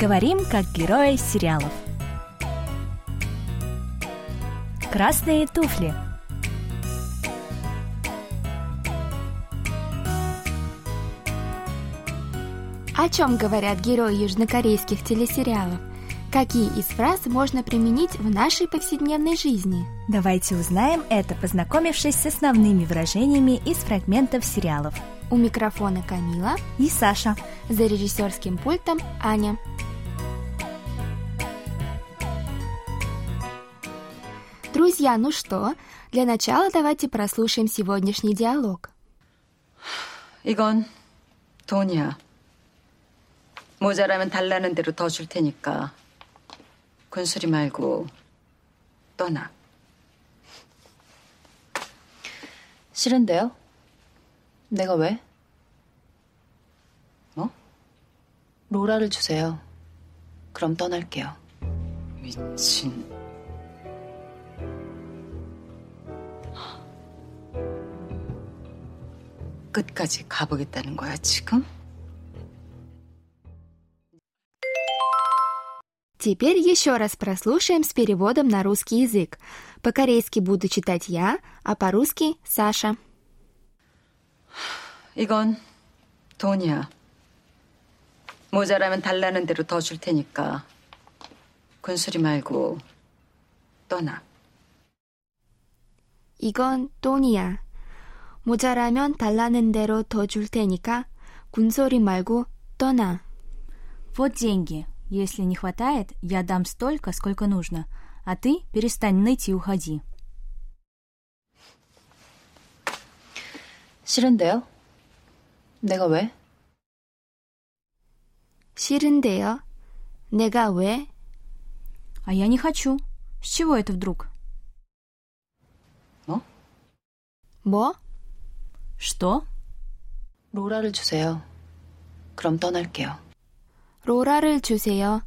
Говорим, как герои сериалов. Красные туфли. О чем говорят герои южнокорейских телесериалов? Какие из фраз можно применить в нашей повседневной жизни? Давайте узнаем это, познакомившись с основными выражениями из фрагментов сериалов. У микрофона Камила И Саша. за режиссерским пультом Аня. Друзья, ну что, для начала давайте прослушаем сегодняшний диалог. 이건 돈이야. 모자라면 달라는 대로 더 줄 테니까 군수리 말고 떠나. 싫은데요? 내가 왜? 뭐? 로라를 주세요. 그럼 떠날게요. 미친. 끝까지 가보겠다는 거야, 지금? Теперь еще раз прослушаем с переводом на русский язык. По-корейски буду читать я, а по-русски Саша. 이건 돈이야. 모자라면 달라는 대로 더 줄 테니까 군수리 말고 떠나. 이건 돈이야. 모자라면 달라는 대로 더 줄 테니까 군소리 말고 떠나. Вот деньги. Если не хватает, я дам столько, сколько нужно. А ты перестань ныть и уходи. 싫은데요? 내가 왜? 싫은데요. 내가 왜? А я не хочу. С чего это вдруг? 뭐? 뭐? Что? 로라를 주세요. 그럼 떠날게요. 로라를 주세요.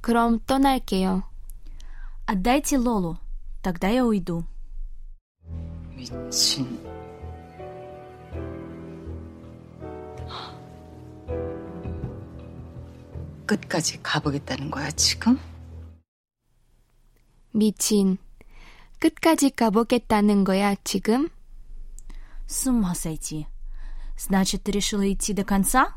그럼 떠날게요. Отдайте Лолу. Тогда я уйду. 미친. 끝까지 가보겠다는 거야, 지금? 미친. 끝까지 가보겠다는 거야, 지금? С ума сойти. Значит, ты решила идти до конца?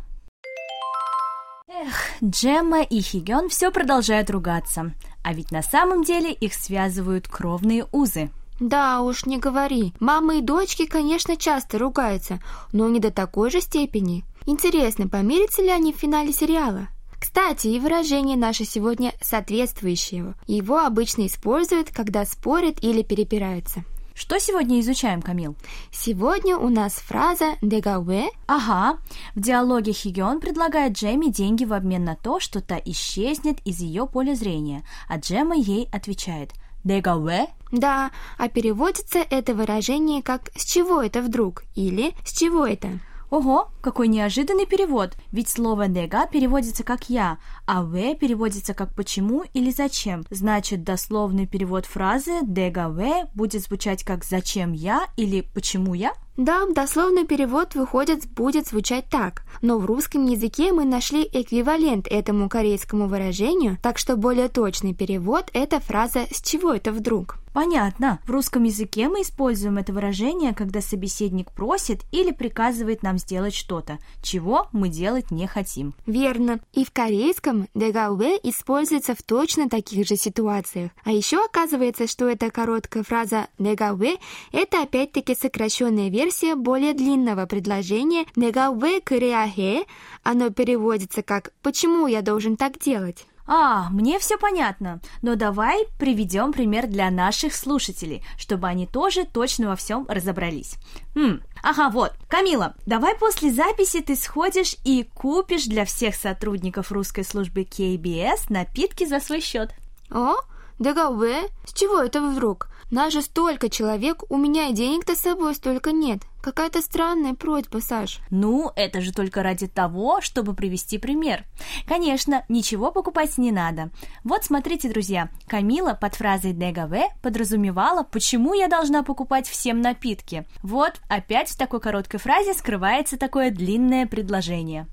Эх, Джемма и Хигён все продолжают ругаться. А ведь на самом деле их связывают кровные узы. Да уж, не говори. Мама и дочки, конечно, часто ругаются, но не до такой же степени. Интересно, помирятся ли они в финале сериала? Кстати, и выражение наше сегодня соответствующее. Его обычно используют, когда спорят или перепираются. Что сегодня изучаем, Камил? Сегодня у нас фраза «дегаве». Ага. В диалоге Хигион предлагает Джейми деньги в обмен на то, что та исчезнет из ее поля зрения, а Джема ей отвечает – Дегаве? Да, а переводится это выражение как «с чего это вдруг» или «с чего это». Ого, какой неожиданный перевод, ведь слово «нега» переводится как «я», а «ве» переводится как «почему» или «зачем». Значит, дословный перевод фразы «дега ве» будет звучать как «зачем я» или «почему я»? Да, дословный перевод выходит будет звучать так, но в русском языке мы нашли эквивалент этому корейскому выражению, так что более точный перевод – это фраза «с чего это вдруг?». Понятно. В русском языке мы используем это выражение, когда собеседник просит или приказывает нам сделать что-то, чего мы делать не хотим. Верно. И в корейском «дэгауэ» используется в точно таких же ситуациях. А еще оказывается, что эта короткая фраза «дэгауэ» — это опять-таки сокращенная версия версия более длинного предложения «Нега ве криахе», оно переводится как «Почему я должен так делать?» А, мне все понятно, но давай приведем пример для наших слушателей, чтобы они тоже точно во всем разобрались. Хм, ага, вот, Камила, давай после записи ты сходишь и купишь для всех сотрудников русской службы KBS напитки за свой счет. О, дэгауэ? С чего это вдруг? Нас же столько человек, у меня и денег-то с собой столько нет. Какая-то странная просьба, Саш. Ну, это же только ради того, чтобы привести пример. Конечно, ничего покупать не надо. Вот смотрите, друзья, Камила под фразой «дэгавэ» подразумевала, почему я должна покупать всем напитки. Вот, опять в такой короткой фразе скрывается такое длинное предложение.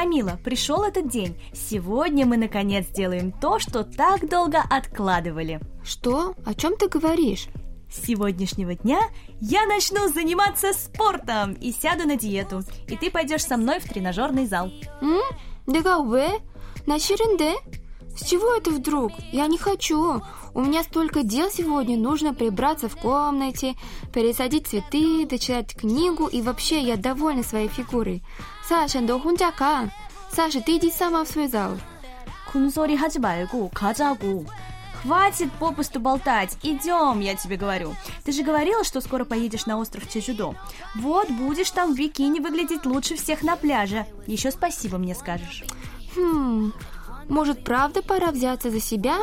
Камила, пришел этот день. Сегодня мы наконец сделаем то, что так долго откладывали. Что? О чем ты говоришь? С сегодняшнего дня я начну заниматься спортом и сяду на диету. И ты пойдешь со мной в тренажерный зал. Да как вы, На ширинде? С чего это вдруг? Я не хочу. У меня столько дел сегодня. Нужно прибраться в комнате, пересадить цветы, дочитать книгу. И вообще, я довольна своей фигурой. Саша, 너 혼자 가. Саша, ты иди сама в свой зал. 군소리 하지 말고 가자고. Хватит попусту болтать, идем, я тебе говорю. Ты же говорила, что скоро поедешь на остров Чеджудо. Вот будешь там в бикини выглядеть лучше всех на пляже. Еще спасибо мне скажешь. Хм, может, правда пора взяться за себя?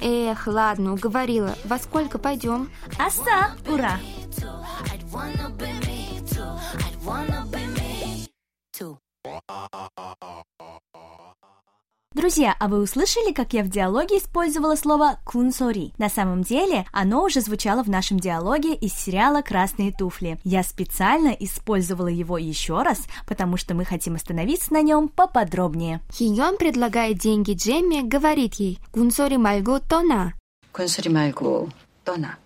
Эх, ладно, уговорила. Во сколько пойдем? Аса, ура! Друзья, а вы услышали, как я в диалоге использовала слово «кунсори»? На самом деле, оно уже звучало в нашем диалоге из сериала «Красные туфли». Я специально использовала его еще раз, потому что мы хотим остановиться на нем поподробнее. Хиньон предлагает деньги Джемме, говорит ей «кунсори мальгу тона». «Кунсори мальгу тона».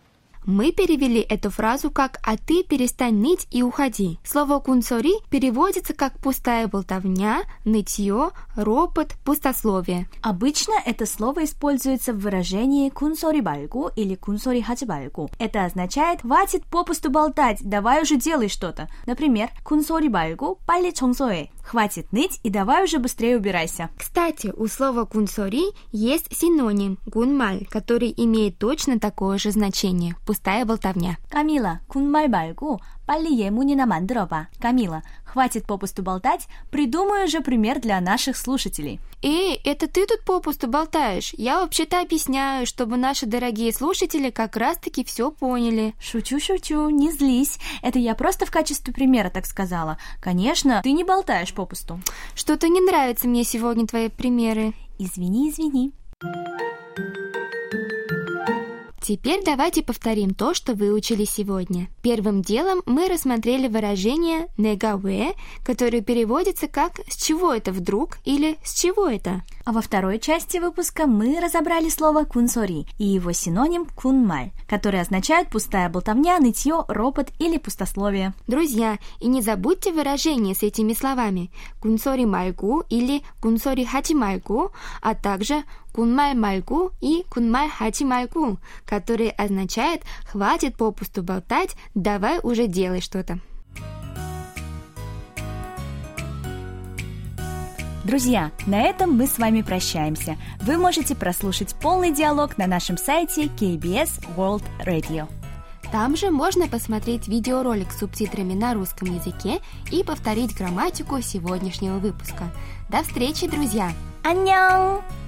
Мы перевели эту фразу как «а ты перестань ныть и уходи». Слово «кунсори» переводится как «пустая болтовня», «нытье», «ропот», «пустословие». Обычно это слово используется в выражении «кунсори бальгу» или «кунсори хаджи бальгу». Это означает «хватит попусту болтать, давай уже делай что-то». Например, «кунсори бальгу палли чонсоэ» Хватит ныть и давай уже быстрее убирайся. Кстати, у слова кунсори есть синоним гунмаль, который имеет точно такое же значение – пустая болтовня. Камила, кунмаль 말고 Полли Емунина Мандроба. Камила, хватит попусту болтать, придумаю уже пример для наших слушателей. Эй, это ты тут попусту болтаешь? Я вообще-то объясняю, чтобы наши дорогие слушатели как раз-таки все поняли. Шучу-шучу, не злись. Это я просто в качестве примера так сказала. Конечно, ты не болтаешь попусту. Что-то не нравятся мне сегодня твои примеры. Извини, извини. Теперь давайте повторим то, что выучили сегодня. Первым делом мы рассмотрели выражение «негаве», которое переводится как «с чего это вдруг» или «с чего это?». А во второй части выпуска мы разобрали слово «кунсори» и его синоним «кунмаль», который означает «пустая болтовня», «нытье», «ропот» или «пустословие». Друзья, и не забудьте выражение с этими словами «кунсори мальгу» или «кунсори хати мальгу», а также «кунмаль мальгу» и «кунмаль хати мальгу», который означает «хватит попусту болтать, давай уже делай что-то». Друзья, на этом мы с вами прощаемся. Вы можете прослушать полный диалог на нашем сайте KBS World Radio. Там же можно посмотреть видеоролик с субтитрами на русском языке и повторить грамматику сегодняшнего выпуска. До встречи, друзья! 안녕!